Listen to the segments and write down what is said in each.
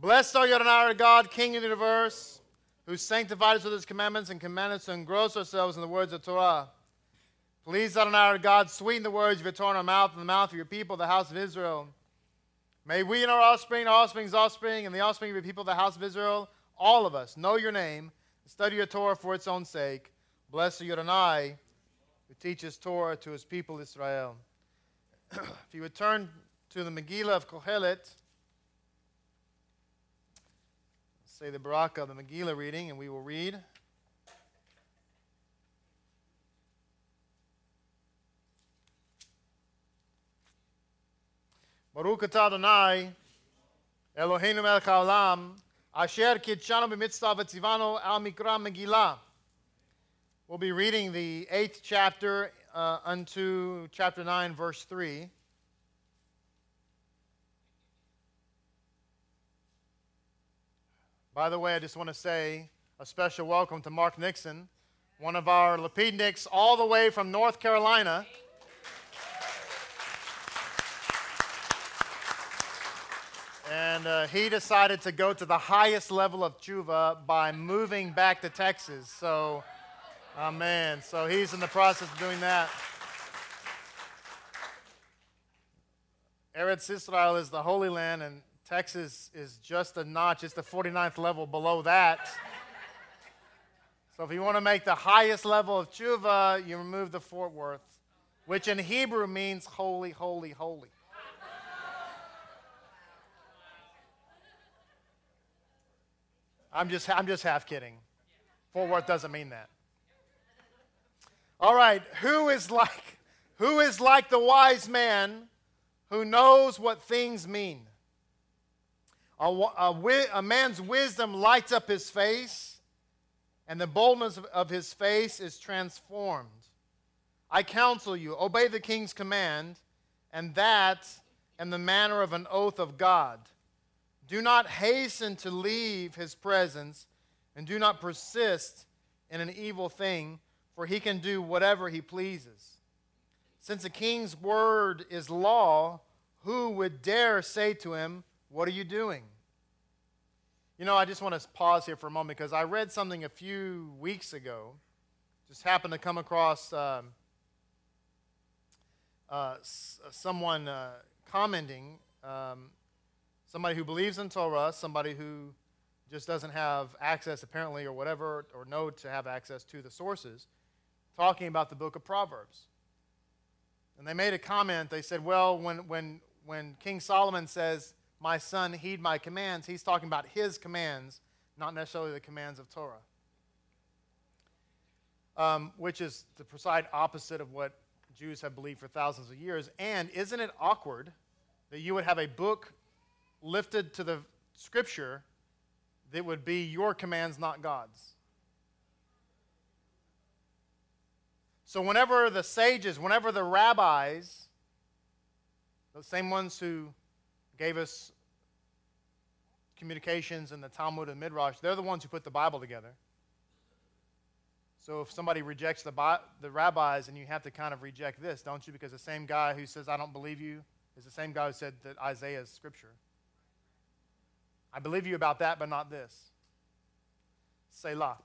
Blessed are you, Adonai, God, King of the universe, who sanctified us with his commandments and commanded us to engross ourselves in the words of Torah. Please, Adonai, God, sweeten the words of your Torah in our mouth and the mouth of your people, the house of Israel. May we and our offspring, our offspring's offspring, and the offspring of your people, the house of Israel, all of us, know your name, and study your Torah for its own sake. Blessed are you, who teaches Torah to his people Israel. if you would turn to the Megillah of Kohelet, say the Baraka the Megillah reading, and we will read. Baruch atah Adonai, Eloheinu melech haolam, asher kitshanu b'mitzvah v'tzivanu al mikra Megillah. We'll be reading the eighth chapter uh, unto chapter 9, verse 3. By the way, I just want to say a special welcome to Mark Nixon, one of our Lapidniks all the way from North Carolina. And uh, he decided to go to the highest level of tshuva by moving back to Texas. So, oh man, So he's in the process of doing that. Eretz Israel is the Holy Land, and Texas is just a notch, it's the 49th level below that. So if you want to make the highest level of tshuva, you remove the Fort Worth, which in Hebrew means holy, holy, holy. I'm just, I'm just half kidding. Fort Worth doesn't mean that. All right, who is like, who is like the wise man who knows what things mean? A, a, a man's wisdom lights up his face, and the boldness of, of his face is transformed. I counsel you, obey the king's command, and that in the manner of an oath of God. Do not hasten to leave his presence, and do not persist in an evil thing, for he can do whatever he pleases. Since a king's word is law, who would dare say to him, What are you doing? You know, I just want to pause here for a moment because I read something a few weeks ago. Just happened to come across um, uh, s- someone uh, commenting um, somebody who believes in Torah, somebody who just doesn't have access, apparently, or whatever, or know to have access to the sources, talking about the book of Proverbs. And they made a comment. They said, well, when, when, when King Solomon says, My son, heed my commands, he's talking about his commands, not necessarily the commands of Torah. Um, which is the precise opposite of what Jews have believed for thousands of years. And isn't it awkward that you would have a book lifted to the scripture that would be your commands, not God's. So, whenever the sages, whenever the rabbis, the same ones who gave us communications and the Talmud and Midrash, they're the ones who put the Bible together. So, if somebody rejects the, the rabbis, and you have to kind of reject this, don't you? Because the same guy who says, I don't believe you, is the same guy who said that Isaiah is scripture. I believe you about that, but not this. Selah.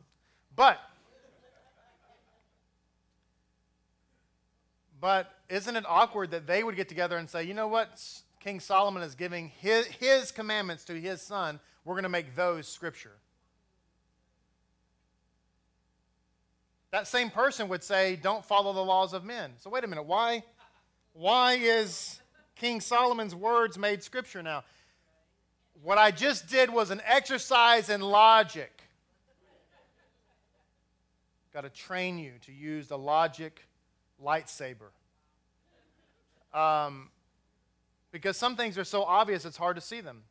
But, but isn't it awkward that they would get together and say, you know what? King Solomon is giving his, his commandments to his son. We're going to make those scripture. That same person would say, don't follow the laws of men. So, wait a minute. Why, why is King Solomon's words made scripture now? What I just did was an exercise in logic. Got to train you to use the logic lightsaber. Um, because some things are so obvious it's hard to see them.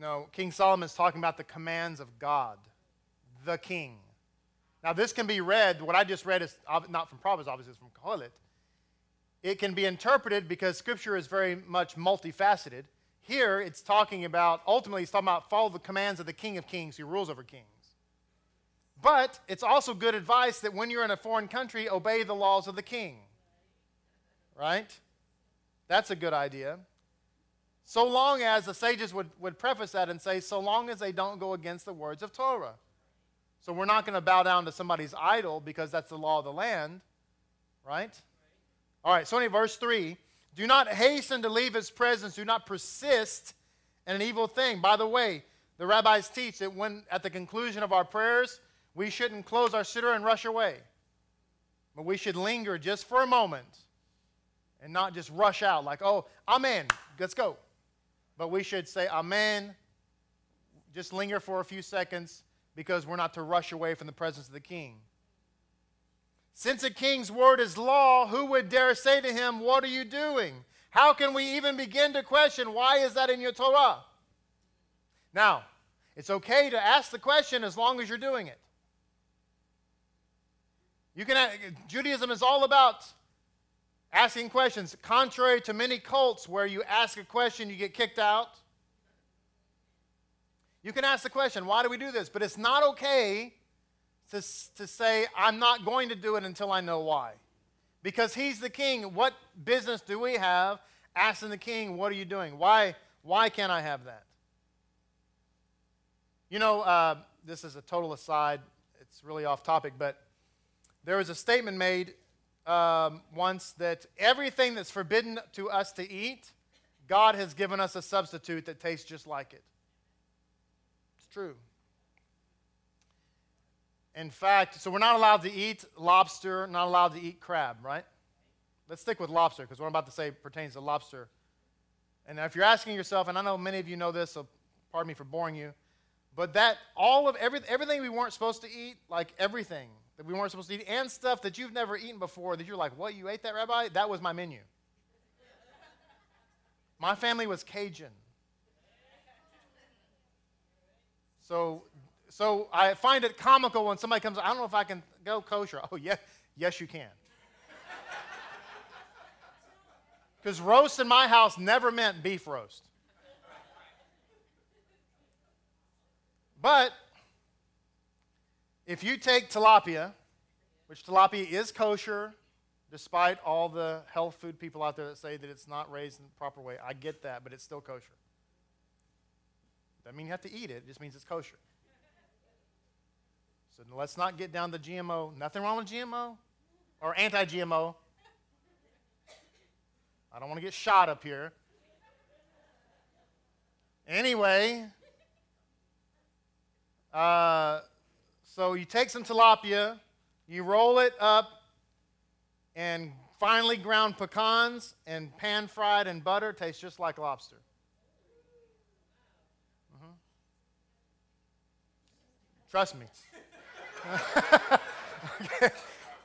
No, King Solomon is talking about the commands of God, the king. Now, this can be read, what I just read is not from Proverbs, obviously, it's from Kohelet it can be interpreted because Scripture is very much multifaceted. Here, it's talking about, ultimately, it's talking about follow the commands of the King of Kings who rules over kings. But it's also good advice that when you're in a foreign country, obey the laws of the king. Right? That's a good idea. So long as the sages would, would preface that and say, so long as they don't go against the words of Torah. So we're not going to bow down to somebody's idol because that's the law of the land, right? All right, so in verse 3 do not hasten to leave his presence, do not persist in an evil thing. By the way, the rabbis teach that when at the conclusion of our prayers, we shouldn't close our siddur and rush away. But we should linger just for a moment and not just rush out like, oh, amen, let's go. But we should say amen, just linger for a few seconds because we're not to rush away from the presence of the king. Since a king's word is law, who would dare say to him, What are you doing? How can we even begin to question, Why is that in your Torah? Now, it's okay to ask the question as long as you're doing it. You can, Judaism is all about asking questions, contrary to many cults where you ask a question, you get kicked out. You can ask the question, why do we do this? But it's not okay to, to say, I'm not going to do it until I know why. Because he's the king. What business do we have asking the king, what are you doing? Why, why can't I have that? You know, uh, this is a total aside. It's really off topic, but there was a statement made um, once that everything that's forbidden to us to eat, God has given us a substitute that tastes just like it. It's true. In fact, so we're not allowed to eat lobster, not allowed to eat crab, right? Let's stick with lobster because what I'm about to say pertains to lobster. And if you're asking yourself, and I know many of you know this, so pardon me for boring you, but that all of every, everything we weren't supposed to eat, like everything that we weren't supposed to eat, and stuff that you've never eaten before that you're like, what, you ate that, Rabbi? That was my menu. my family was Cajun. So so I find it comical when somebody comes, I don't know if I can go kosher. Oh, yes, yes, you can. Because roast in my house never meant beef roast. But if you take tilapia, which tilapia is kosher, despite all the health food people out there that say that it's not raised in the proper way, I get that, but it's still kosher. That means you have to eat it, it just means it's kosher. So let's not get down the GMO. Nothing wrong with GMO or anti GMO. I don't want to get shot up here. Anyway, uh, so you take some tilapia, you roll it up and finely ground pecans and pan fried in butter. Tastes just like lobster. Mm-hmm. Trust me okay.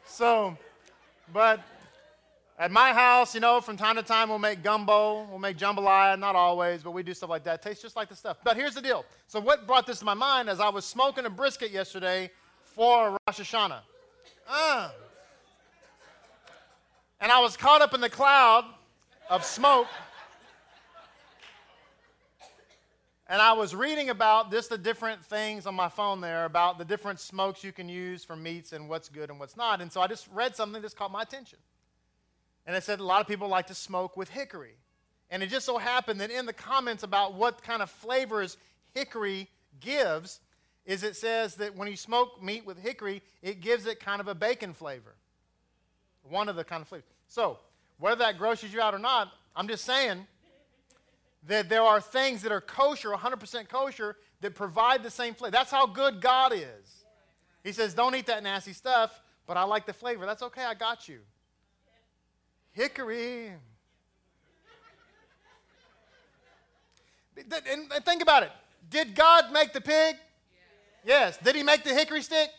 So, but at my house, you know, from time to time we'll make gumbo, we'll make jambalaya, not always, but we do stuff like that. It tastes just like the stuff. But here's the deal. So what brought this to my mind is I was smoking a brisket yesterday for Rosh Hashanah. Uh. And I was caught up in the cloud of smoke. And I was reading about just the different things on my phone there about the different smokes you can use for meats and what's good and what's not. And so I just read something that caught my attention. And it said a lot of people like to smoke with hickory. And it just so happened that in the comments about what kind of flavors hickory gives, is it says that when you smoke meat with hickory, it gives it kind of a bacon flavor. One of the kind of flavors. So, whether that grosses you out or not, I'm just saying that there are things that are kosher, 100% kosher, that provide the same flavor. That's how good God is. He says, Don't eat that nasty stuff, but I like the flavor. That's okay, I got you. Hickory. And think about it. Did God make the pig? Yes. Did he make the hickory stick?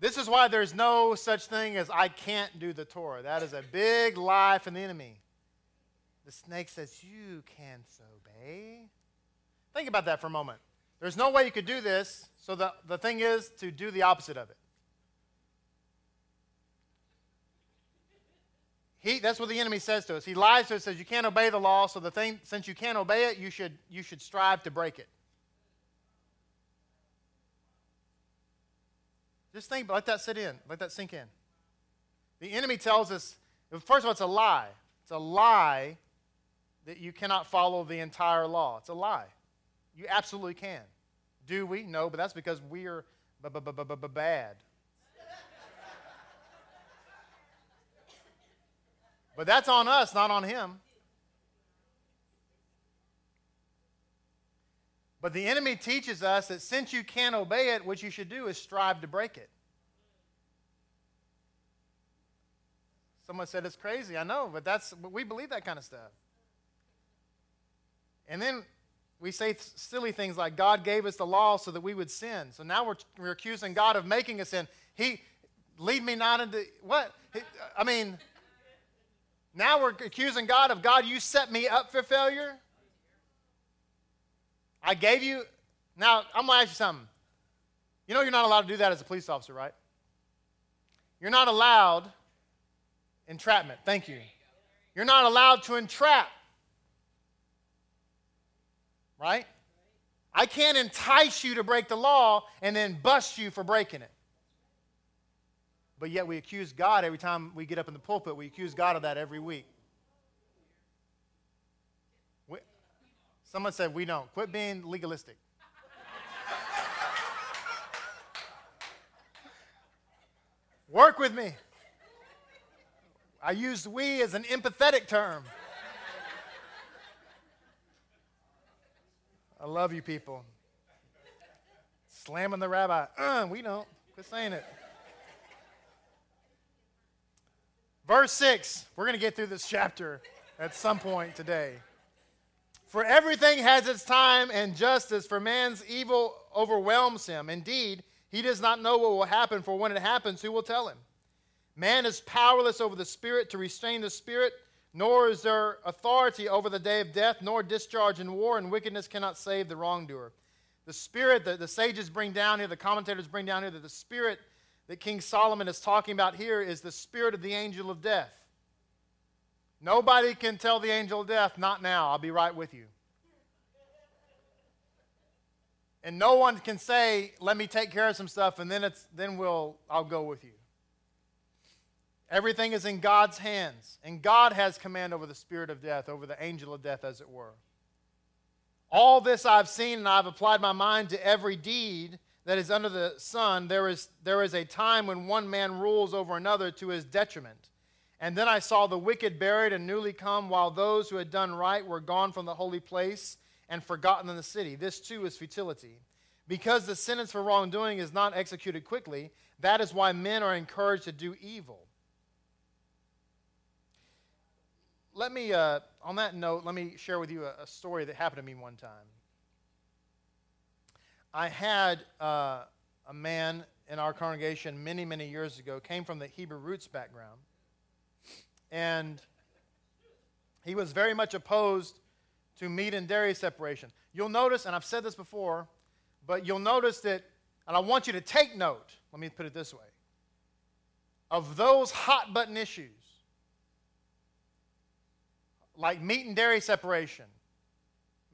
This is why there's no such thing as I can't do the Torah. That is a big lie from the enemy. The snake says, You can't obey. Think about that for a moment. There's no way you could do this, so the, the thing is to do the opposite of it. He, that's what the enemy says to us. He lies to us, says you can't obey the law, so the thing, since you can't obey it, you should, you should strive to break it. Just think, let that sit in, let that sink in. The enemy tells us, first of all, it's a lie. It's a lie that you cannot follow the entire law. It's a lie. You absolutely can. Do we? No, but that's because we are bad. But that's on us, not on him. But the enemy teaches us that since you can't obey it, what you should do is strive to break it. Someone said it's crazy. I know, but that's but we believe that kind of stuff. And then we say th- silly things like God gave us the law so that we would sin. So now we're, we're accusing God of making us sin. He lead me not into what? He, I mean, now we're accusing God of God, you set me up for failure. I gave you. Now, I'm going to ask you something. You know, you're not allowed to do that as a police officer, right? You're not allowed entrapment. Thank you. You're not allowed to entrap. Right? I can't entice you to break the law and then bust you for breaking it. But yet we accuse God every time we get up in the pulpit. We accuse God of that every week. Someone said we don't. Quit being legalistic. Work with me. I used we as an empathetic term. I love you people. Slamming the rabbi. Uh, we don't. Quit saying it. Verse 6. We're going to get through this chapter at some point today. For everything has its time and justice, for man's evil overwhelms him. Indeed, he does not know what will happen, for when it happens, who will tell him? Man is powerless over the Spirit to restrain the Spirit, nor is there authority over the day of death, nor discharge in war, and wickedness cannot save the wrongdoer. The Spirit that the sages bring down here, the commentators bring down here, that the Spirit that King Solomon is talking about here is the Spirit of the angel of death. Nobody can tell the angel of death, not now, I'll be right with you. And no one can say, let me take care of some stuff and then it's then we'll I'll go with you. Everything is in God's hands, and God has command over the spirit of death, over the angel of death, as it were. All this I've seen, and I've applied my mind to every deed that is under the sun. There is, there is a time when one man rules over another to his detriment. And then I saw the wicked buried and newly come, while those who had done right were gone from the holy place and forgotten in the city. This too is futility. Because the sentence for wrongdoing is not executed quickly, that is why men are encouraged to do evil. Let me, uh, on that note, let me share with you a, a, story that happened to me one time. I had uh, a man in our congregation many, many years ago, came from the Hebrew roots background and he was very much opposed to meat and dairy separation. You'll notice, and I've said this before, but you'll notice that, and I want you to take note, let me put it this way, of those hot button issues, like meat and dairy separation.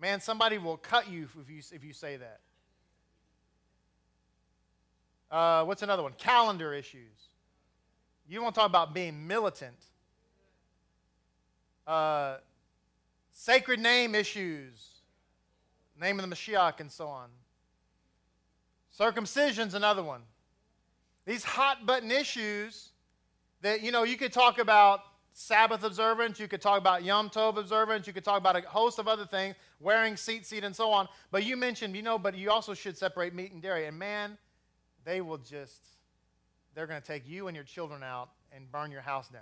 Man, somebody will cut you if you, if you say that. Uh, what's another one? Calendar issues. You want to talk about being militant uh, sacred name issues, name of the Mashiach, and so on. Circumcision's another one. These hot button issues that, you know, you could talk about Sabbath observance, you could talk about Yom Tov observance, you could talk about a host of other things, wearing tzitzit and so on. But you mentioned, you know, but you also should separate meat and dairy. And man, they will just, they're going to take you and your children out and burn your house down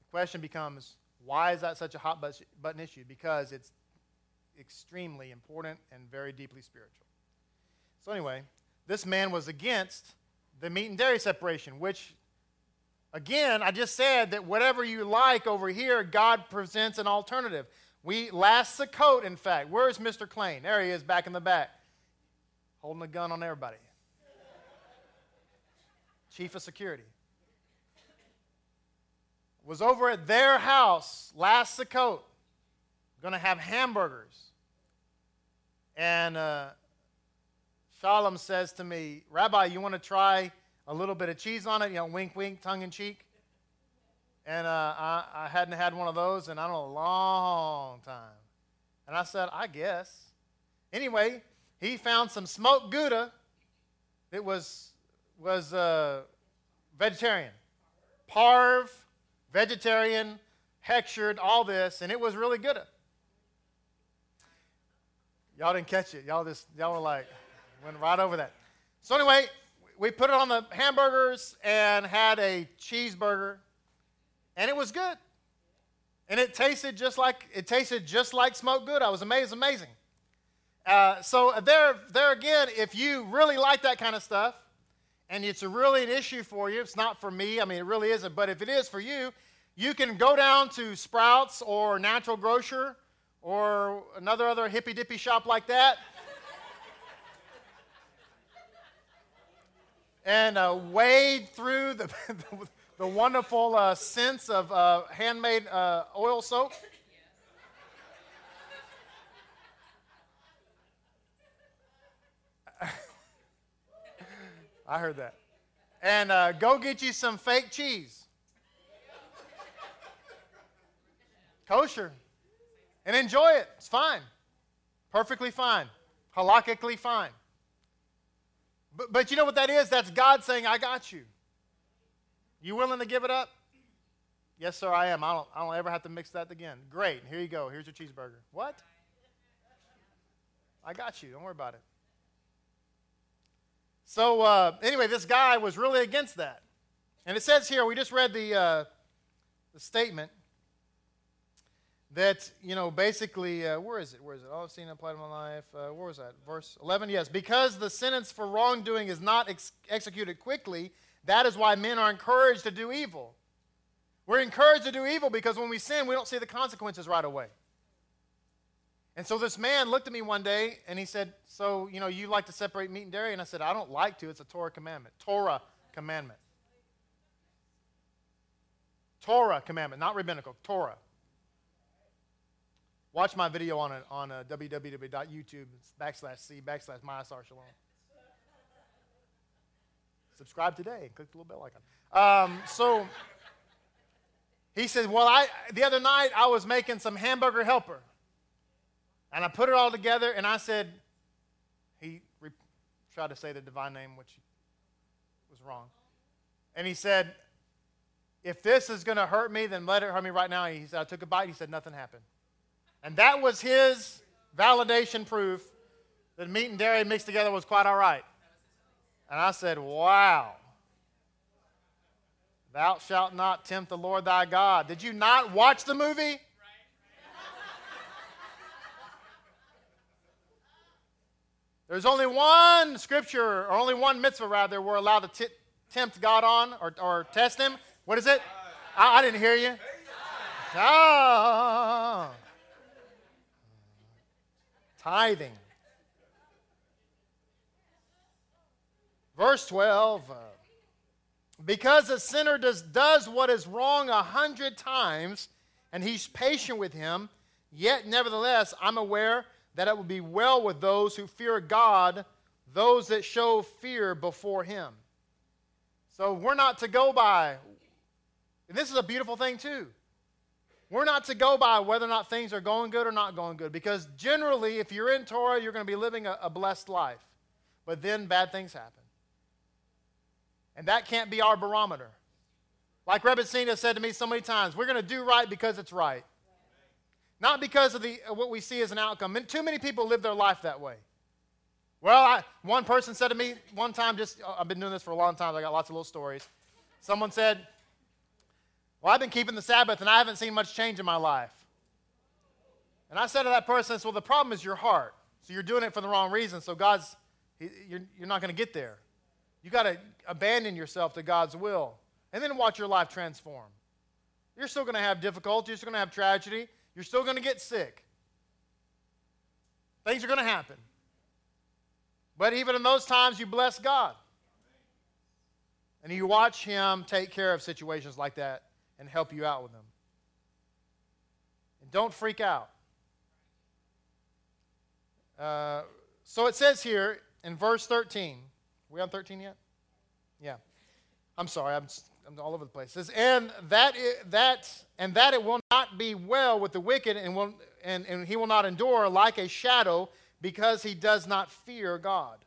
The question becomes why is that such a hot button issue? Because it's extremely important and very deeply spiritual. So, anyway, this man was against the meat and dairy separation, which, again, I just said that whatever you like over here, God presents an alternative. We last Sukkot, in fact. Where's Mr. Klain? There he is back in the back, holding a gun on everybody. Chief of security was over at their house last Sukkot, going to have hamburgers and uh, Shalom says to me, Rabbi, you want to try a little bit of cheese on it? You know, wink, wink, tongue in cheek. And uh, I, I hadn't had one of those in I don't know a long time. And I said, I guess. Anyway, he found some smoked Gouda. It was was uh, vegetarian, parve, vegetarian, hechshered, all this, and it was really good. Y'all didn't catch it. Y'all just y'all were like went right over that. So anyway, we put it on the hamburgers and had a cheeseburger, and it was good. And it tasted just like it tasted just like smoked good. I was amazed, amazing. Uh, so there, there again, if you really like that kind of stuff, and it's really an issue for you, it's not for me. I mean, it really isn't. But if it is for you, you can go down to Sprouts or Natural Grocer or another other hippy dippy shop like that. And uh, wade through the, the, the wonderful uh, scents of uh, handmade uh, oil soap. I heard that. And uh, go get you some fake cheese. Kosher and enjoy it. It's fine. Perfectly fine. Halakhically fine. But, but you know what that is? That's God saying, I got you. You willing to give it up? Yes, sir, I am. I don't, I don't ever have to mix that again. Great. Here you go. Here's your cheeseburger. What? I got you. Don't worry about it. So, uh, anyway, this guy was really against that. And it says here, we just read the, uh, the statement that, you know, basically, uh, where is it? Where is it? Oh, I've seen applied in my life. Uh, where was that? Verse 11? Yes. Because the sentence for wrongdoing is not ex- executed quickly, that is why men are encouraged to do evil. We're encouraged to do evil because when we sin, we don't see the consequences right away. And so this man looked at me one day and he said, So, you know, you like to separate meat and dairy? And I said, I don't like to. It's a Torah commandment. Torah commandment. Torah commandment, not rabbinical, Torah. Watch my video on it on uh, www.youtube backslash c backslash myasar shalom. Subscribe today. Click the little bell icon. Um, so he said, "Well, I the other night I was making some hamburger helper, and I put it all together, and I said, he re- tried to say the divine name, which was wrong, and he said." If this is going to hurt me, then let it hurt me right now. He said, I took a bite. He said, nothing happened. And that was his validation proof that meat and dairy mixed together was quite all right. And I said, Wow. Thou shalt not tempt the Lord thy God. Did you not watch the movie? There's only one scripture, or only one mitzvah, rather, we're allowed to t- tempt God on or, or test him. What is it? I, I didn't hear you. Ah. Tithing. Verse 12 uh, Because a sinner does, does what is wrong a hundred times, and he's patient with him, yet nevertheless, I'm aware that it will be well with those who fear God, those that show fear before him. So we're not to go by, and this is a beautiful thing too. We're not to go by whether or not things are going good or not going good, because generally, if you're in Torah, you're going to be living a, a blessed life. But then bad things happen. And that can't be our barometer. Like Rebbe Sina said to me so many times, we're going to do right because it's right. Not because of the, uh, what we see as an outcome. And too many people live their life that way. Well, I, one person said to me one time, just uh, I've been doing this for a long time, I got lots of little stories. Someone said, well, I've been keeping the Sabbath and I haven't seen much change in my life. And I said to that person, Well, the problem is your heart. So you're doing it for the wrong reason. So God's, you're, you're not going to get there. You got to abandon yourself to God's will and then watch your life transform. You're still going to have difficulty. You're still going to have tragedy. You're still going to get sick. Things are going to happen. But even in those times, you bless God. And you watch Him take care of situations like that and help you out with them. And don't freak out. Uh, so it says here, in verse 13. We on 13 yet? Yeah. I'm sorry, I'm, I'm all over the place. It says, and that, that, and that it will not be well with the wicked, and, will, and, and he will not endure like a shadow because he does not fear God.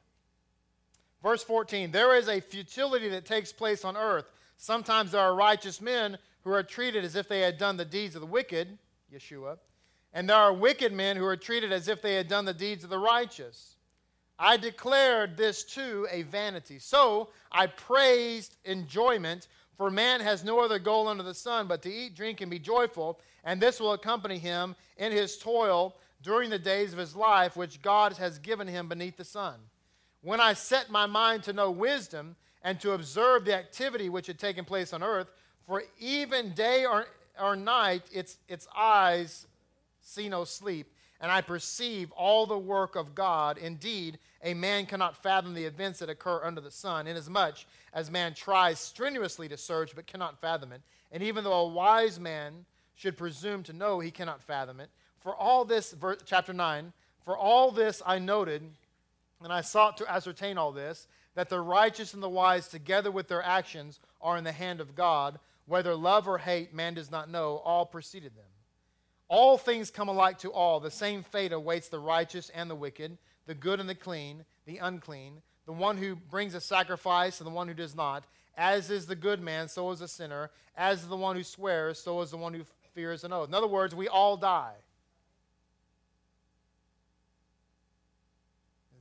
Verse 14 There is a futility that takes place on earth. Sometimes there are righteous men who are treated as if they had done the deeds of the wicked, Yeshua, and there are wicked men who are treated as if they had done the deeds of the righteous. I declared this too a vanity. So I praised enjoyment, for man has no other goal under the sun but to eat, drink, and be joyful, and this will accompany him in his toil during the days of his life, which God has given him beneath the sun. When I set my mind to know wisdom and to observe the activity which had taken place on earth, for even day or, or night its, its eyes see no sleep, and I perceive all the work of God. Indeed, a man cannot fathom the events that occur under the sun, inasmuch as man tries strenuously to search but cannot fathom it. And even though a wise man should presume to know, he cannot fathom it. For all this, verse, chapter 9, for all this I noted and I sought to ascertain all this that the righteous and the wise, together with their actions, are in the hand of God. Whether love or hate, man does not know. All preceded them. All things come alike to all. The same fate awaits the righteous and the wicked, the good and the clean, the unclean, the one who brings a sacrifice and the one who does not. As is the good man, so is the sinner. As is the one who swears, so is the one who fears an oath. In other words, we all die.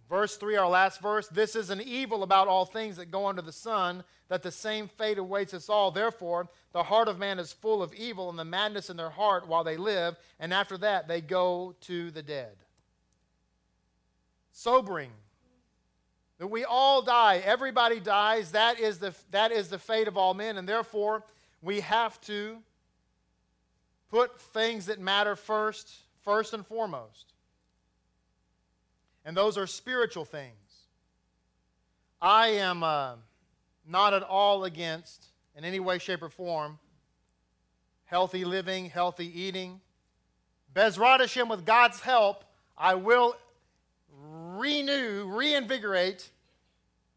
Verse 3, our last verse this is an evil about all things that go under the sun, that the same fate awaits us all. Therefore, the heart of man is full of evil and the madness in their heart while they live, and after that they go to the dead. Sobering. That we all die. Everybody dies. That is, the, that is the fate of all men, and therefore we have to put things that matter first, first and foremost and those are spiritual things. I am uh, not at all against, in any way, shape, or form, healthy living, healthy eating. Bezrat Hashem, with God's help, I will renew, reinvigorate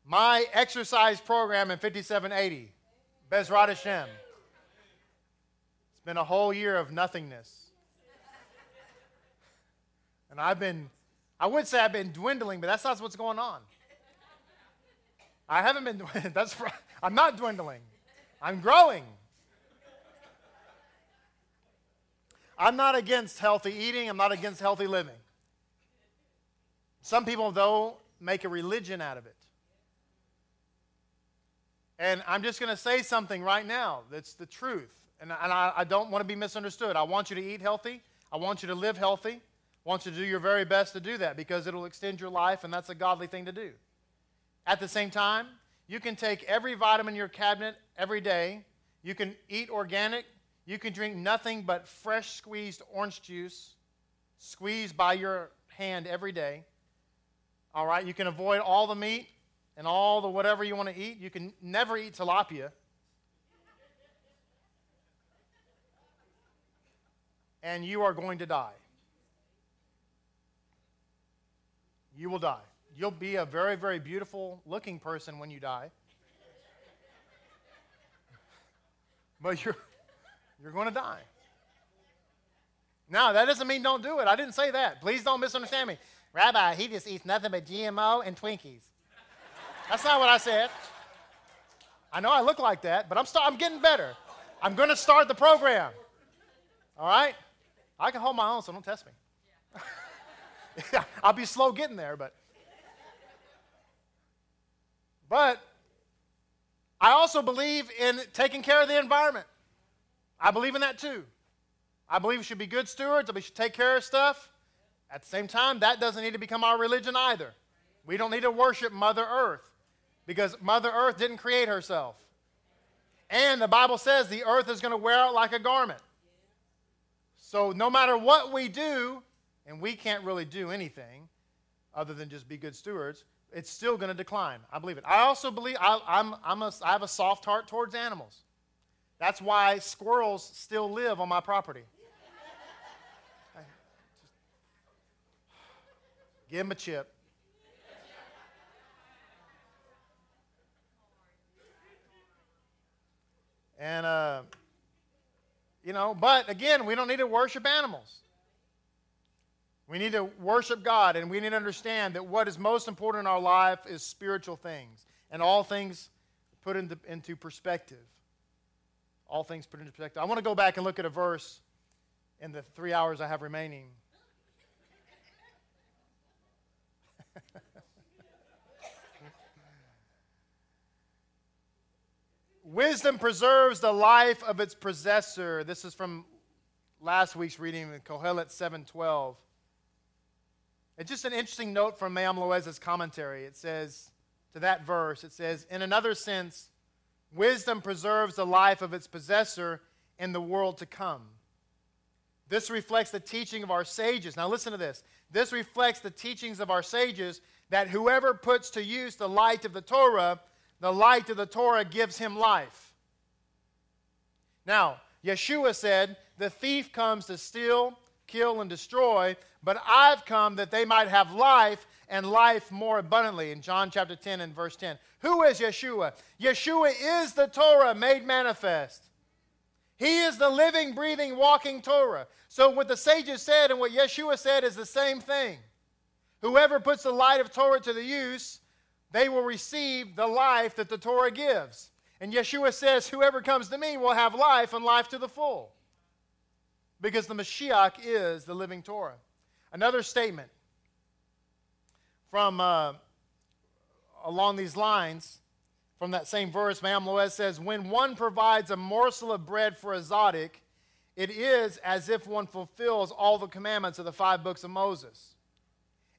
my exercise program in 5780. Bezrat Hashem. It's been a whole year of nothingness. And I've been I would say I've been dwindling, but that's not what's going on. I haven't been dwindling. That's I'm not dwindling. I'm growing. I'm not against healthy eating. I'm not against healthy living. Some people, though, make a religion out of it. And I'm just going to say something right now that's the truth. And, and I, I don't want to be misunderstood. I want you to eat healthy. I want you to live healthy want you to do your very best to do that because it'll extend your life and that's a godly thing to do. At the same time, you can take every vitamin in your cabinet every day. You can eat organic. You can drink nothing but fresh squeezed orange juice, squeezed by your hand every day. All right, you can avoid all the meat and all the whatever you want to eat. You can never eat tilapia. And you are going to die. You will die. You'll be a very, very beautiful looking person when you die. but you're, you're going to die. Now, that doesn't mean don't do it. I didn't say that. Please don't misunderstand me. Rabbi, he just eats nothing but GMO and Twinkies. That's not what I said. I know I look like that, but I'm, start, I'm getting better. I'm going to start the program. All right? I can hold my own, so don't test me. I'll be slow getting there, but. But I also believe in taking care of the environment. I believe in that too. I believe we should be good stewards, we should take care of stuff. At the same time, that doesn't need to become our religion either. We don't need to worship Mother Earth because Mother Earth didn't create herself. And the Bible says the earth is going to wear out like a garment. So no matter what we do, and we can't really do anything other than just be good stewards, it's still going to decline. I believe it. I also believe I, I'm, I'm a, I have a soft heart towards animals. That's why squirrels still live on my property. Give him a chip. And, uh, you know, but again, we don't need to worship animals. We need to worship God, and we need to understand that what is most important in our life is spiritual things, and all things put into, into perspective. All things put into perspective. I want to go back and look at a verse in the three hours I have remaining. Wisdom preserves the life of its possessor. This is from last week's reading in Kohelet 7:12. It's just an interesting note from Me'am Loez's commentary. It says to that verse, it says, in another sense, wisdom preserves the life of its possessor in the world to come. This reflects the teaching of our sages. Now listen to this. This reflects the teachings of our sages that whoever puts to use the light of the Torah the light of the Torah gives him life. Now, Yeshua said, The thief comes to steal, kill, and destroy, but I've come that they might have life and life more abundantly. In John chapter 10 and verse 10. Who is Yeshua? Yeshua is the Torah made manifest. He is the living, breathing, walking Torah. So, what the sages said and what Yeshua said is the same thing. Whoever puts the light of Torah to the use they will receive the life that the Torah gives. And Yeshua says, Whoever comes to me will have life and life to the full. Because the Mashiach is the living Torah. Another statement from uh, along these lines from that same verse, Me'am Loez says, When one provides a morsel of bread for a tzaddik, it is as if one fulfills all the commandments of the five books of Moses.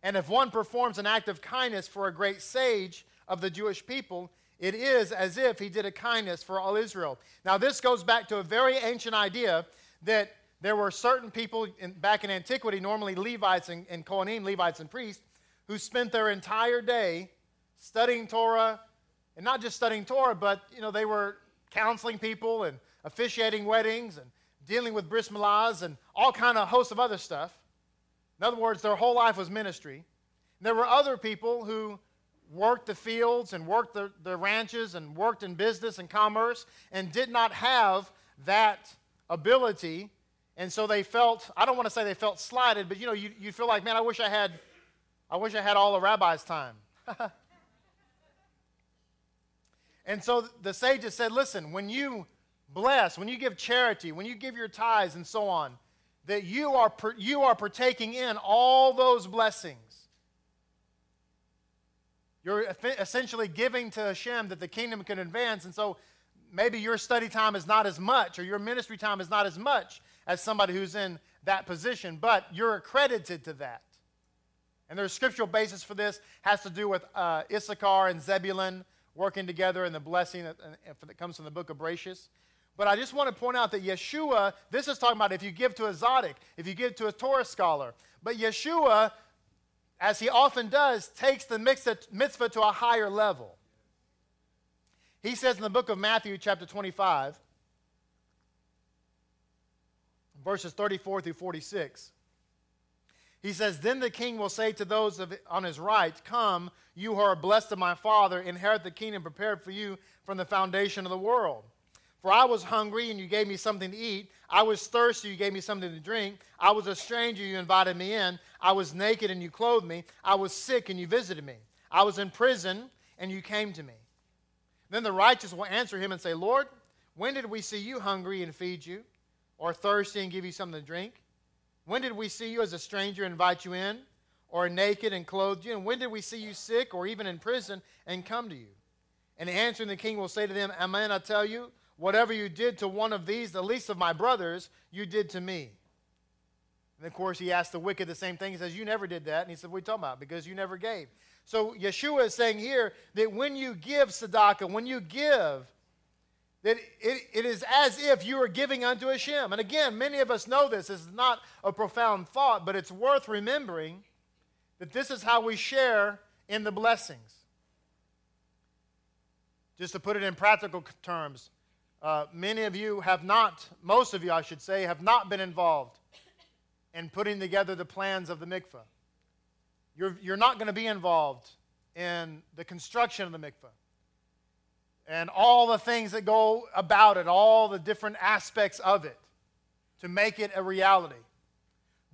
And if one performs an act of kindness for a great sage of the Jewish people, it is as if he did a kindness for all Israel. Now, this goes back to a very ancient idea that there were certain people in, back in antiquity, normally Levites and, and Kohanim, Levites and priests, who spent their entire day studying Torah, and not just studying Torah, but you know they were counseling people and officiating weddings and dealing with bris milahs and all kind of hosts of other stuff. In other words, their whole life was ministry. There were other people who worked the fields and worked the, the ranches and worked in business and commerce and did not have that ability. And so they felt, I don't want to say they felt slighted, but you know, you, you feel like, man, I wish I had, I wish I had all the rabbi's time. and so the sages said, listen, when you bless, when you give charity, when you give your tithes and so on, that you are, you are partaking in all those blessings. You're essentially giving to Hashem that the kingdom can advance. And so maybe your study time is not as much, or your ministry time is not as much as somebody who's in that position, but you're accredited to that. And there's scriptural basis for this, has to do with uh, Issachar and Zebulun working together and the blessing that, that comes from the book of Bereshit. But I just want to point out that Yeshua, this is talking about if you give to a tzaddik, if you give to a Torah scholar. But Yeshua, as he often does, takes the mitzvah to a higher level. He says in the book of Matthew, chapter 25, verses 34 through 46. He says, Then the king will say to those of, on his right, Come, you who are blessed of my Father, inherit the kingdom prepared for you from the foundation of the world. For I was hungry, and you gave me something to eat. I was thirsty, you gave me something to drink. I was a stranger, you invited me in. I was naked, and you clothed me. I was sick, and you visited me. I was in prison, and you came to me. Then the righteous will answer him and say, Lord, when did we see you hungry and feed you, or thirsty and give you something to drink? When did we see you as a stranger and invite you in, or naked and clothed you? And when did we see you sick, or even in prison, and come to you? And answering the king will say to them, Amen, I tell you, Whatever you did to one of these, the least of my brothers, you did to me. And of course, he asked the wicked the same thing. He says, You never did that. And he said, What are you talking about? Because you never gave. So Yeshua is saying here that when you give tzedakah, when you give, that it, it is as if you are giving unto Hashem. And again, many of us know this. This is not a profound thought, but it's worth remembering that this is how we share in the blessings. Just to put it in practical terms, uh, many of you have not, most of you, I should say, have not been involved in putting together the plans of the mikveh. You're, you're not going to be involved in the construction of the mikveh. and all the things that go about it, all the different aspects of it to make it a reality.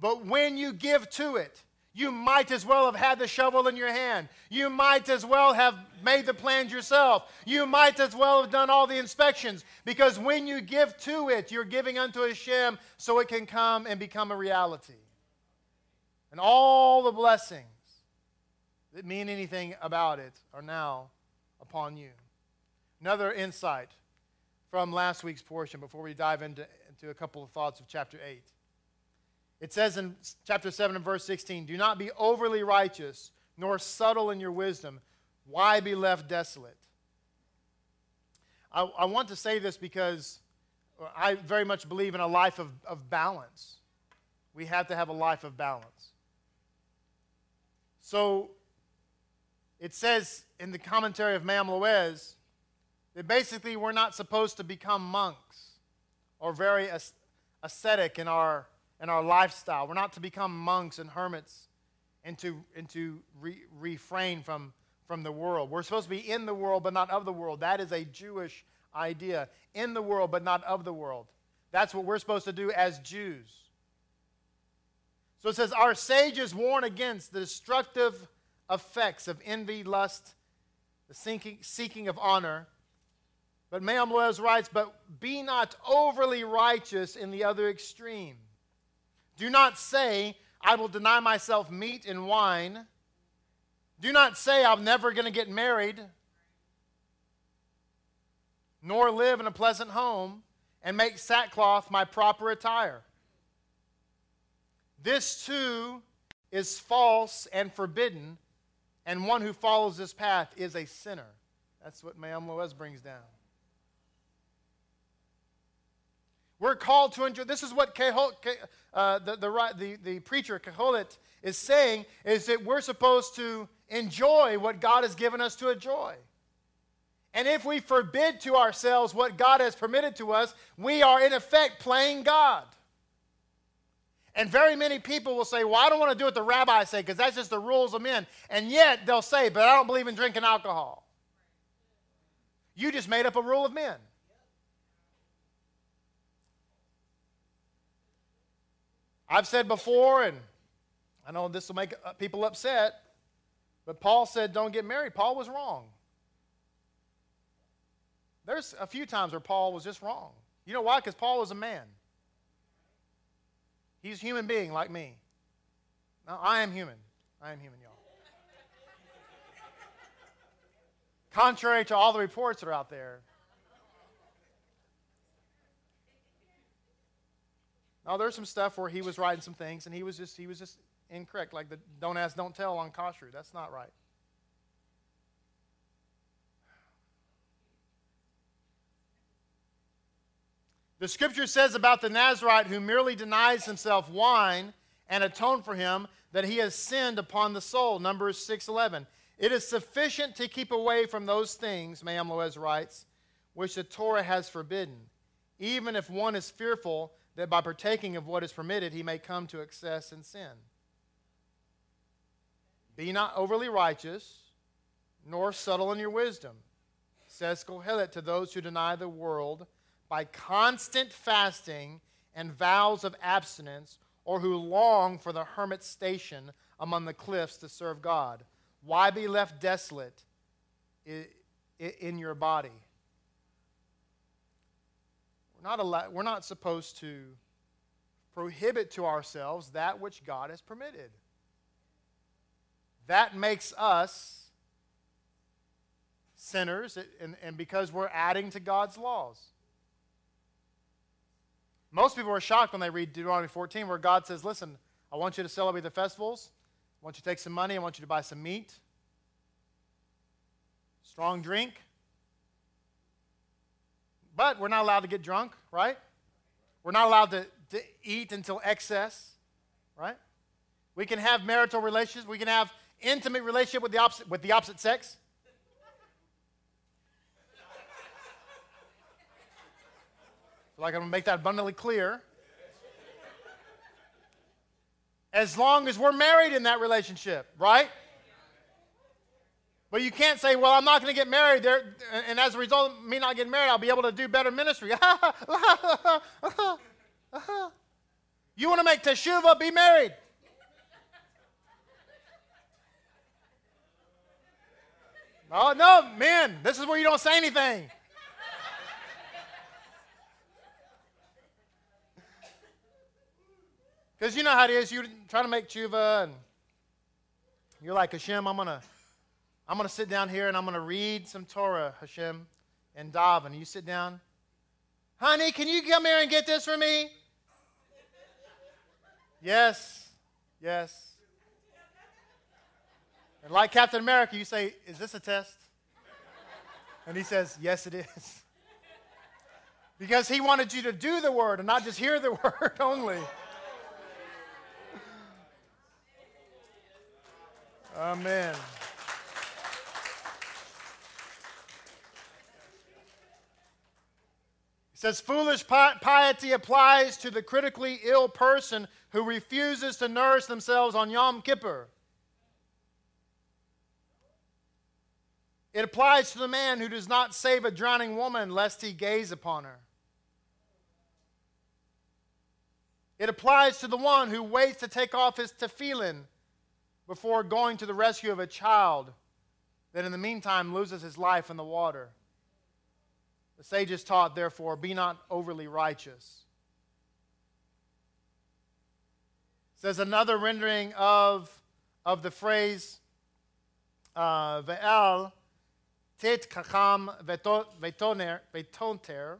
But when you give to it, you might as well have had the shovel in your hand. You might as well have made the plans yourself. You might as well have done all the inspections. Because when you give to it, you're giving unto Hashem so it can come and become a reality. And all the blessings that mean anything about it are now upon you. Another insight from last week's portion before we dive into, into a couple of thoughts of chapter 8. It says in chapter 7 and verse 16 Do not be overly righteous, nor subtle in your wisdom. Why be left desolate? I, I want to say this because I very much believe in a life of, of balance. We have to have a life of balance. So it says in the commentary of Me'am Loez that basically we're not supposed to become monks or very ascetic in our and our lifestyle. We're not to become monks and hermits and to, and to re, refrain from, from the world. We're supposed to be in the world, but not of the world. That is a Jewish idea. In the world, but not of the world. That's what we're supposed to do as Jews. So it says, Our sages warn against the destructive effects of envy, lust, the seeking, seeking of honor. But Me'am Loez writes, But be not overly righteous in the other extreme. Do not say, I will deny myself meat and wine. Do not say, I'm never going to get married, nor live in a pleasant home, and make sackcloth my proper attire. This too is false and forbidden, and one who follows this path is a sinner. That's what Me'am Loez brings down. We're called to enjoy. This is what Kehol, uh, the, the, the, the preacher, Kohelet, is saying, is that we're supposed to enjoy what God has given us to enjoy. And if we forbid to ourselves what God has permitted to us, we are in effect playing God. And very many people will say, Well, I don't want to do what the rabbis say because that's just the rules of men. And yet they'll say, But I don't believe in drinking alcohol. You just made up a rule of men. I've said before, and I know this will make uh, people upset, but Paul said, don't get married. Paul was wrong. There's a few times where Paul was just wrong. You know why? Because Paul was a man. He's a human being like me. Now, I am human. I am human, y'all. Contrary to all the reports that are out there, Now there's some stuff where he was writing some things and he was just he was just incorrect, like the don't ask, don't tell on kashrut. That's not right. The scripture says about the Nazarite who merely denies himself wine and atone for him that he has sinned upon the soul. Numbers 6:11. It is sufficient to keep away from those things, Me'am Loez writes, which the Torah has forbidden, even if one is fearful that by partaking of what is permitted, he may come to excess and sin. Be not overly righteous, nor subtle in your wisdom, says Kohelet to those who deny the world by constant fasting and vows of abstinence, or who long for the hermit station among the cliffs to serve God. Why be left desolate in your body? We're not allowed, we're not supposed to prohibit to ourselves that which God has permitted. That makes us sinners, and, and because we're adding to God's laws. Most people are shocked when they read Deuteronomy 14, where God says, Listen, I want you to celebrate the festivals. I want you to take some money. I want you to buy some meat, strong drink. But we're not allowed to get drunk, right? We're not allowed to, to eat until excess, right? We can have marital relations. We can have intimate relationship with the opposite, with the opposite sex. Like I'm going to make that abundantly clear. As long as we're married in that relationship, right? But you can't say, well, I'm not going to get married there, and as a result of me not getting married, I'll be able to do better ministry. you want to make teshuva, be married. Oh, no, men, this is where you don't say anything. Because you know how it is. You're trying to make tshuva, and you're like, Hashem, I'm going to I'm to sit down here and I'm going to read some Torah, Hashem, and daven. You sit down. Honey, can you come here and get this for me? yes, yes. And like Captain America, you say, Is this a test? And he says, Yes, it is. Because he wanted you to do the word and not just hear the word only. Amen. He says, Foolish piety applies to the critically ill person who refuses to nourish themselves on Yom Kippur. It applies to the man who does not save a drowning woman lest he gaze upon her. It applies to the one who waits to take off his tefillin before going to the rescue of a child that in the meantime loses his life in the water. The sages taught, therefore, be not overly righteous. Says another rendering of, of the phrase uh, ve'el tit vetoner, vetonter,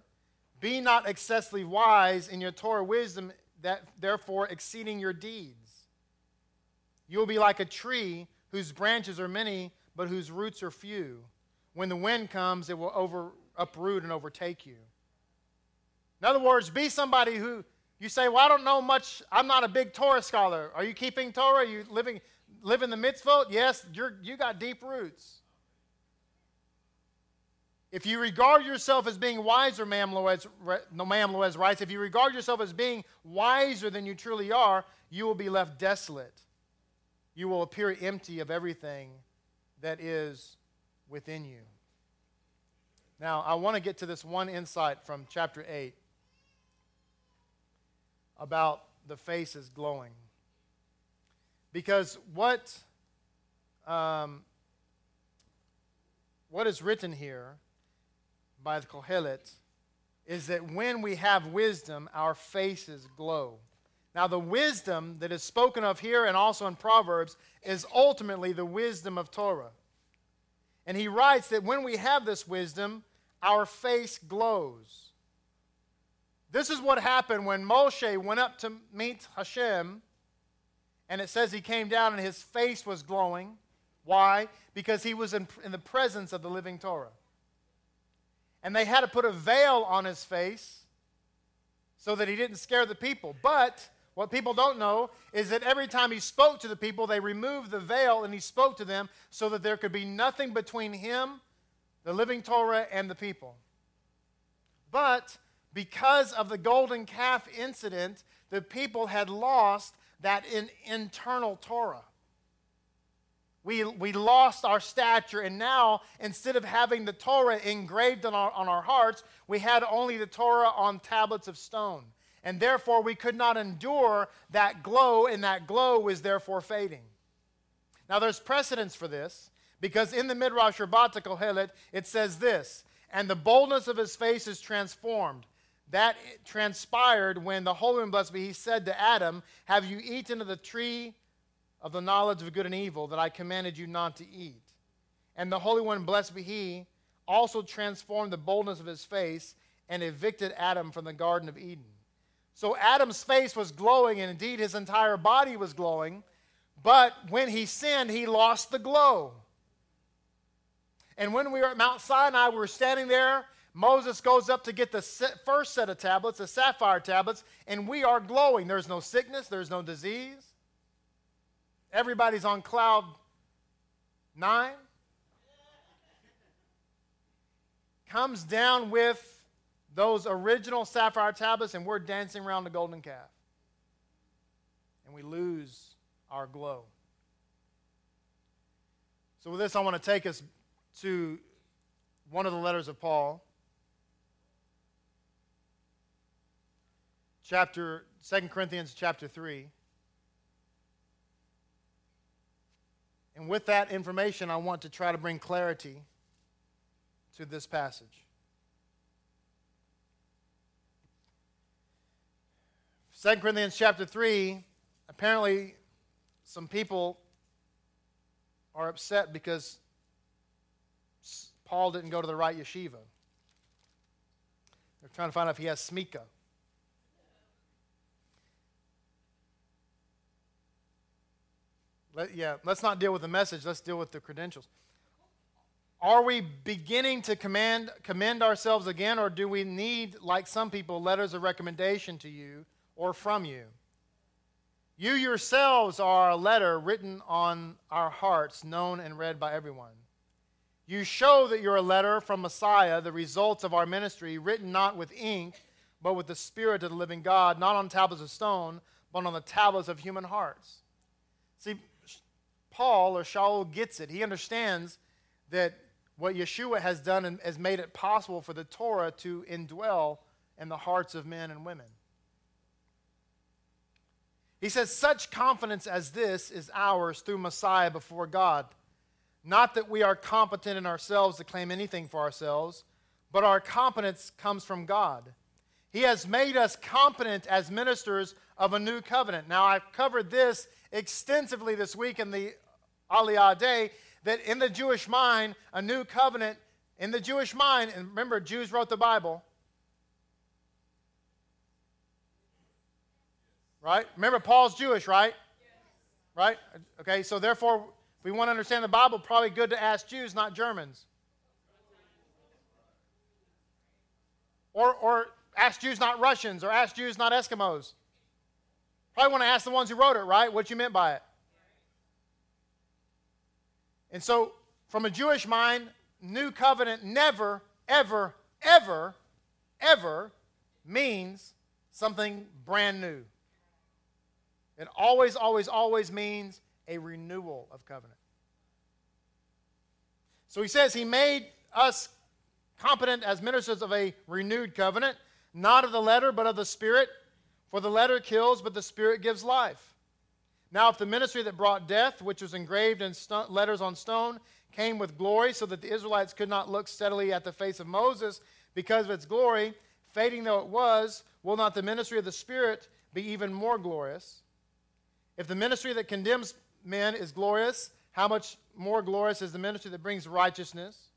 be not excessively wise in your Torah wisdom, that therefore exceeding your deeds. You will be like a tree whose branches are many, but whose roots are few. When the wind comes, it will over, uproot and overtake you. In other words, be somebody who you say, Well, I don't know much. I'm not a big Torah scholar. Are you keeping Torah? Are you living, living the mitzvot? Yes, you're, you got deep roots. If you regard yourself as being wiser, Ma'am Loez, no, Ma'am Loez writes, if you regard yourself as being wiser than you truly are, you will be left desolate. You will appear empty of everything that is within you. Now, I want to get to this one insight from chapter 8 about the faces glowing. Because what, um, what is written here by the Kohelet is that when we have wisdom, our faces glow. Now, the wisdom that is spoken of here and also in Proverbs is ultimately the wisdom of Torah. And he writes that when we have this wisdom, our face glows. This is what happened when Moshe went up to meet Hashem, and it says he came down and his face was glowing. Why? Because he was in, in the presence of the living Torah and they had to put a veil on his face so that he didn't scare the people. But what people don't know is that every time he spoke to the people, they removed the veil and he spoke to them so that there could be nothing between him, the living Torah, and the people. But because of the golden calf incident, the people had lost that in internal Torah. We, we lost our stature, and now instead of having the Torah engraved on our, on our hearts, we had only the Torah on tablets of stone. And therefore, we could not endure that glow, and that glow was therefore fading. Now, there's precedence for this, because in the Midrash Rabbah Kohelet, it says this And the boldness of his face is transformed. That transpired when the Holy One, blessed be He, said to Adam, Have you eaten of the tree of the knowledge of good and evil that I commanded you not to eat. And the Holy One, blessed be He, also transformed the boldness of his face and evicted Adam from the Garden of Eden. So Adam's face was glowing, and indeed his entire body was glowing, but when he sinned, he lost the glow. And when we were at Mount Sinai, we were standing there. Moses goes up to get the first set of tablets, the sapphire tablets, and we are glowing. There's no sickness, there's no disease. Everybody's on cloud nine. Comes down with those original sapphire tablets, and we're dancing around the golden calf. And we lose our glow. So, with this, I want to take us to one of the letters of Paul. Chapter 2 Corinthians chapter 3. And with that information, I want to try to bring clarity to this passage. 2 Corinthians chapter 3, apparently some people are upset because Paul didn't go to the right yeshiva. They're trying to find out if he has smika. Let, yeah, let's not deal with the message, let's deal with the credentials. Are we beginning to command, commend ourselves again, or do we need, like some people, letters of recommendation to you or from you. You yourselves are a letter written on our hearts, known and read by everyone. You show that you're a letter from Messiah, the results of our ministry, written not with ink, but with the Spirit of the living God, not on tablets of stone, but on the tablets of human hearts. See, Paul or Shaul gets it. He understands that what Yeshua has done has made it possible for the Torah to indwell in the hearts of men and women. He says, Such confidence as this is ours through Messiah before God. Not that we are competent in ourselves to claim anything for ourselves, but our competence comes from God. He has made us competent as ministers of a new covenant. Now, I've covered this extensively this week in the Aliyah Day that in the Jewish mind, a new covenant, in the Jewish mind, and remember, Jews wrote the Bible, Right? Remember, Paul's Jewish, right? Right? Okay, so therefore, if we want to understand the Bible, probably good to ask Jews, not Germans. Or, or ask Jews, not Russians, or ask Jews, not Eskimos. Probably want to ask the ones who wrote it, right? What you meant by it. And so, from a Jewish mind, new covenant never, ever, ever, ever means something brand new. It always, always, always means a renewal of covenant. So he says he made us competent as ministers of a renewed covenant, not of the letter, but of the Spirit. For the letter kills, but the Spirit gives life. Now, if the ministry that brought death, which was engraved in st- letters on stone, came with glory, so that the Israelites could not look steadily at the face of Moses because of its glory, fading though it was, will not the ministry of the Spirit be even more glorious? If the ministry that condemns men is glorious, how much more glorious is the ministry that brings righteousness?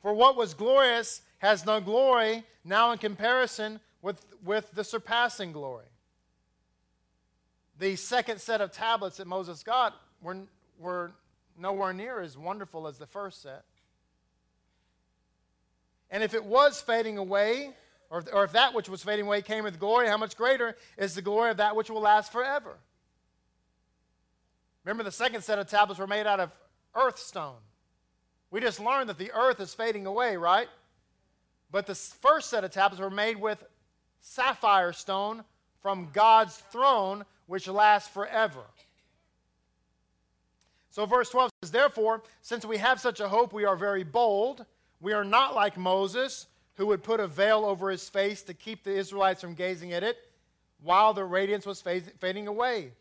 For what was glorious has no glory now in comparison with, with the surpassing glory. The second set of tablets that Moses got were, were nowhere near as wonderful as the first set. And if it was fading away, or if, or if that which was fading away came with glory, how much greater is the glory of that which will last forever? Remember, the second set of tablets were made out of earth stone. We just learned that the earth is fading away, right? But the first set of tablets were made with sapphire stone from God's throne, which lasts forever. So, verse 12 says, Therefore, since we have such a hope, we are very bold. We are not like Moses who would put a veil over his face to keep the Israelites from gazing at it while the radiance was fading away.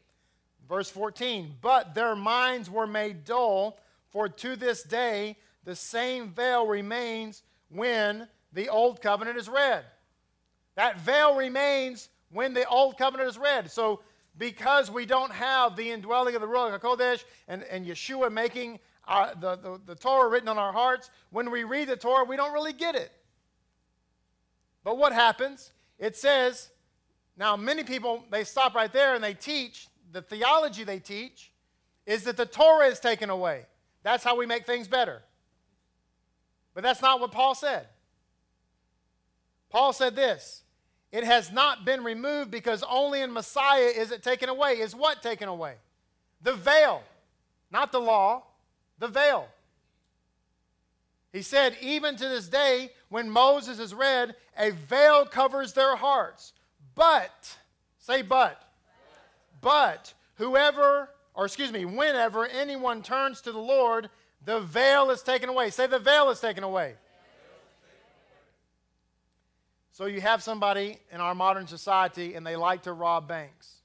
Verse 14, but their minds were made dull, for to this day the same veil remains when the old covenant is read. That veil remains when the old covenant is read. So, because we don't have the indwelling of the Ruach HaKodesh and, and Yeshua making our, the, the, the Torah written on our hearts, when we read the Torah, we don't really get it. But what happens? It says, now many people, they stop right there and they teach, the theology they teach is that the Torah is taken away. That's how we make things better. But that's not what Paul said. Paul said this It has not been removed because only in Messiah is it taken away. Is what taken away? The veil, not the law, the veil. He said, even to this day, when Moses is read, a veil covers their hearts. But, say but, but, whoever or excuse me, whenever anyone turns to the Lord, the veil is taken away. Say, the veil is taken away. So you have somebody in our modern society and they like to rob banks.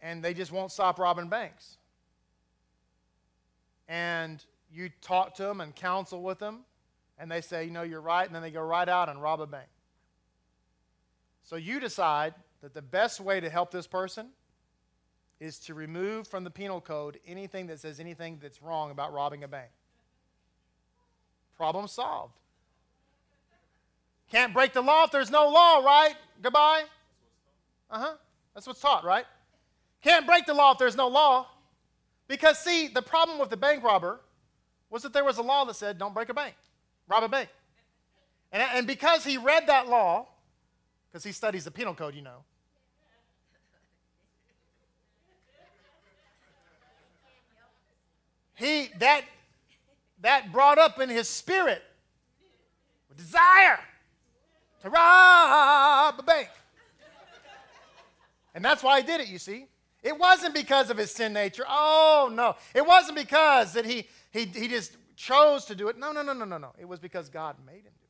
And they just won't stop robbing banks. And you talk to them and counsel with them, and they say, you know, you're right, and then they go right out and rob a bank. So you decide that the best way to help this person is to remove from the penal code anything that says anything that's wrong about robbing a bank. Problem solved. Can't break the law if there's no law, right? Goodbye. Uh huh. That's what's taught, right? Can't break the law if there's no law. Because, see, the problem with the bank robber was that there was a law that said don't break a bank, rob a bank. And, and because he read that law, because he studies the penal code, you know, he that that brought up in his spirit a desire to rob a bank. And that's why he did it, you see. It wasn't because of his sin nature. Oh, no. It wasn't because that he, he, he just chose to do it. No, no, no, no, no, no. It was because God made him do it.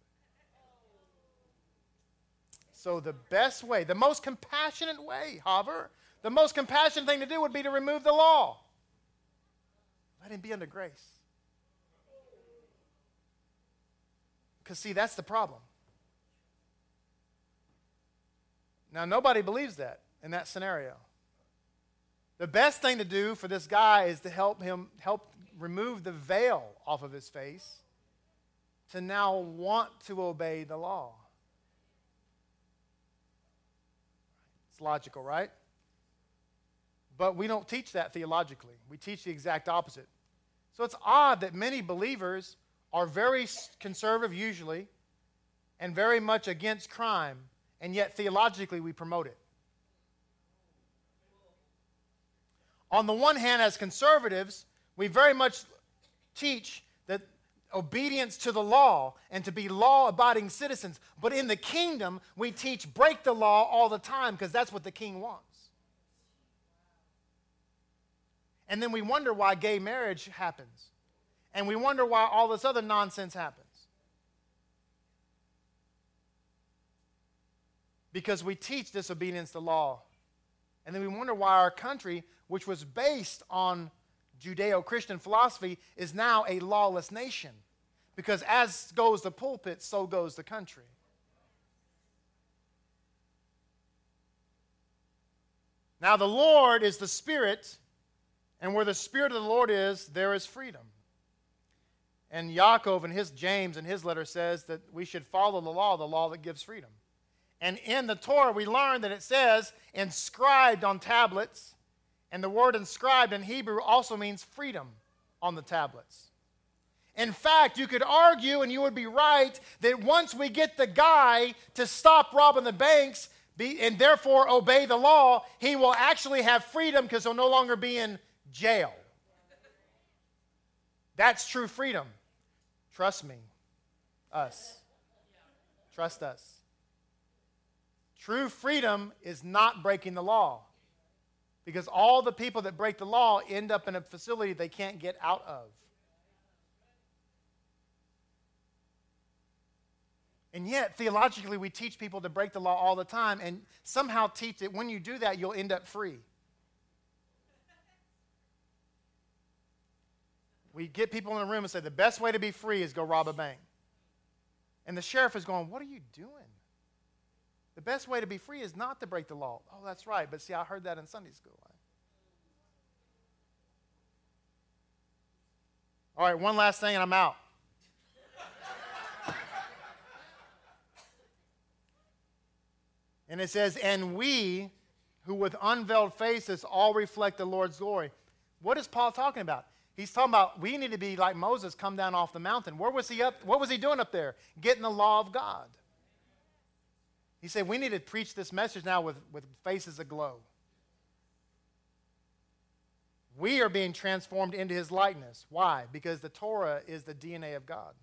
So, the best way, the most compassionate way, Hover, the most compassionate thing to do would be to remove the law. Let him be under grace. Because, see, that's the problem. Now, nobody believes that in that scenario. The best thing to do for this guy is to help him help remove the veil off of his face to now want to obey the law. It's logical, right? But we don't teach that theologically. We teach the exact opposite. So it's odd that many believers are very conservative, usually, and very much against crime, and yet theologically we promote it. On the one hand, as conservatives, we very much teach that obedience to the law and to be law abiding citizens. But in the kingdom, we teach break the law all the time because that's what the king wants. And then we wonder why gay marriage happens. And we wonder why all this other nonsense happens. Because we teach disobedience to law. And then we wonder why our country which was based on Judeo Christian philosophy, is now a lawless nation. Because as goes the pulpit, so goes the country. Now, the Lord is the Spirit, and where the Spirit of the Lord is, there is freedom. And Yaakov in his James in his letter says that we should follow the law, the law that gives freedom. And in the Torah, we learn that it says, inscribed on tablets, and the word inscribed in Hebrew also means freedom on the tablets. In fact, you could argue, and you would be right, that once we get the guy to stop robbing the banks be, and therefore obey the law, he will actually have freedom because he'll no longer be in jail. That's true freedom. Trust me. Us. Trust us. True freedom is not breaking the law because all the people that break the law end up in a facility they can't get out of. And yet, theologically, we teach people to break the law all the time and somehow teach that when you do that, you'll end up free. We get people in a room and say the best way to be free is go rob a bank. And the sheriff is going, What are you doing? The best way to be free is not to break the law. Oh, that's right. But see, I heard that in Sunday school. All right, one last thing and I'm out. and it says, And we, who with unveiled faces all reflect the Lord's glory. What is Paul talking about? He's talking about we need to be like Moses, come down off the mountain. Where was he up? What was he doing up there? Getting the law of God. He said, We need to preach this message now with, with faces aglow. We are being transformed into his likeness. Why? Because the Torah is the DNA of God.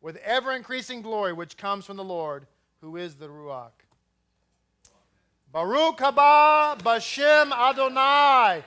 With ever increasing glory which comes from the Lord, who is the Ruach. Baruch haba Bashem Adonai.